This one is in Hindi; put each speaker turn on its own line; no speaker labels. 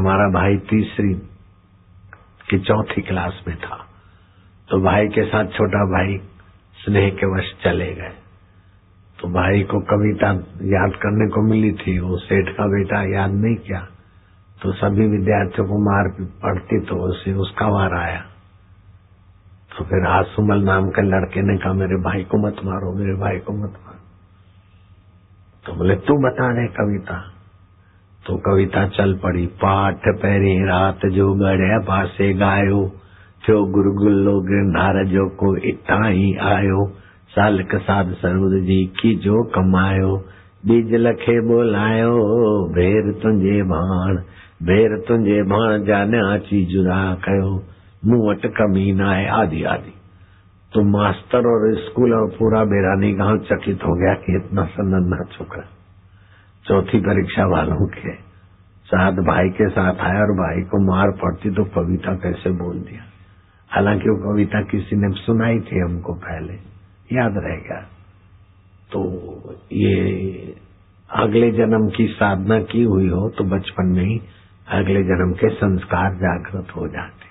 हमारा भाई तीसरी की चौथी क्लास में था। तो भाई के साथ छोटा भाई स्नेह के वश चले गए। तो भाई को कविता याद करने को मिली थी, वो सेठ का बेटा याद नहीं किया। तो सभी विद्यार्थियों को मार पड़ती तो उसे उसका वार आया। तो फिर आसुमल नाम के लड़के ने कहा, मेरे भाई को मत मारो, मेरे भाई को मत मारो। तो बोले, तू बता दे कविता। तो कविता चल पड़ी, पाठ पैरी रात जो गढ़े पासे गायो, जो गुरगुल्लो गिरधार जो को इतना ही आयो साल साध सरूद जी की जो कमायो, बीज लखे बोलायो, भेर तुंजे भाण, भेर तुंजे भाण जाने आची जुदा कयो मुँह वट कमी न आदि आदि तो मास्टर और स्कूल और पूरा बेरानी गाँव चकित हो गया कि इतना सन्ना छोकरा। चौथी परीक्षा वालों के साथ, भाई के साथ आया और भाई को मार पड़ती तो कविता कैसे बोल दिया। हालाँकि वो कविता किसी ने सुनाई थी हमको पहले, याद रह गया। तो ये अगले जन्म की साधना की हुई हो तो बचपन में ही अगले जन्म के संस्कार जागृत हो जाते।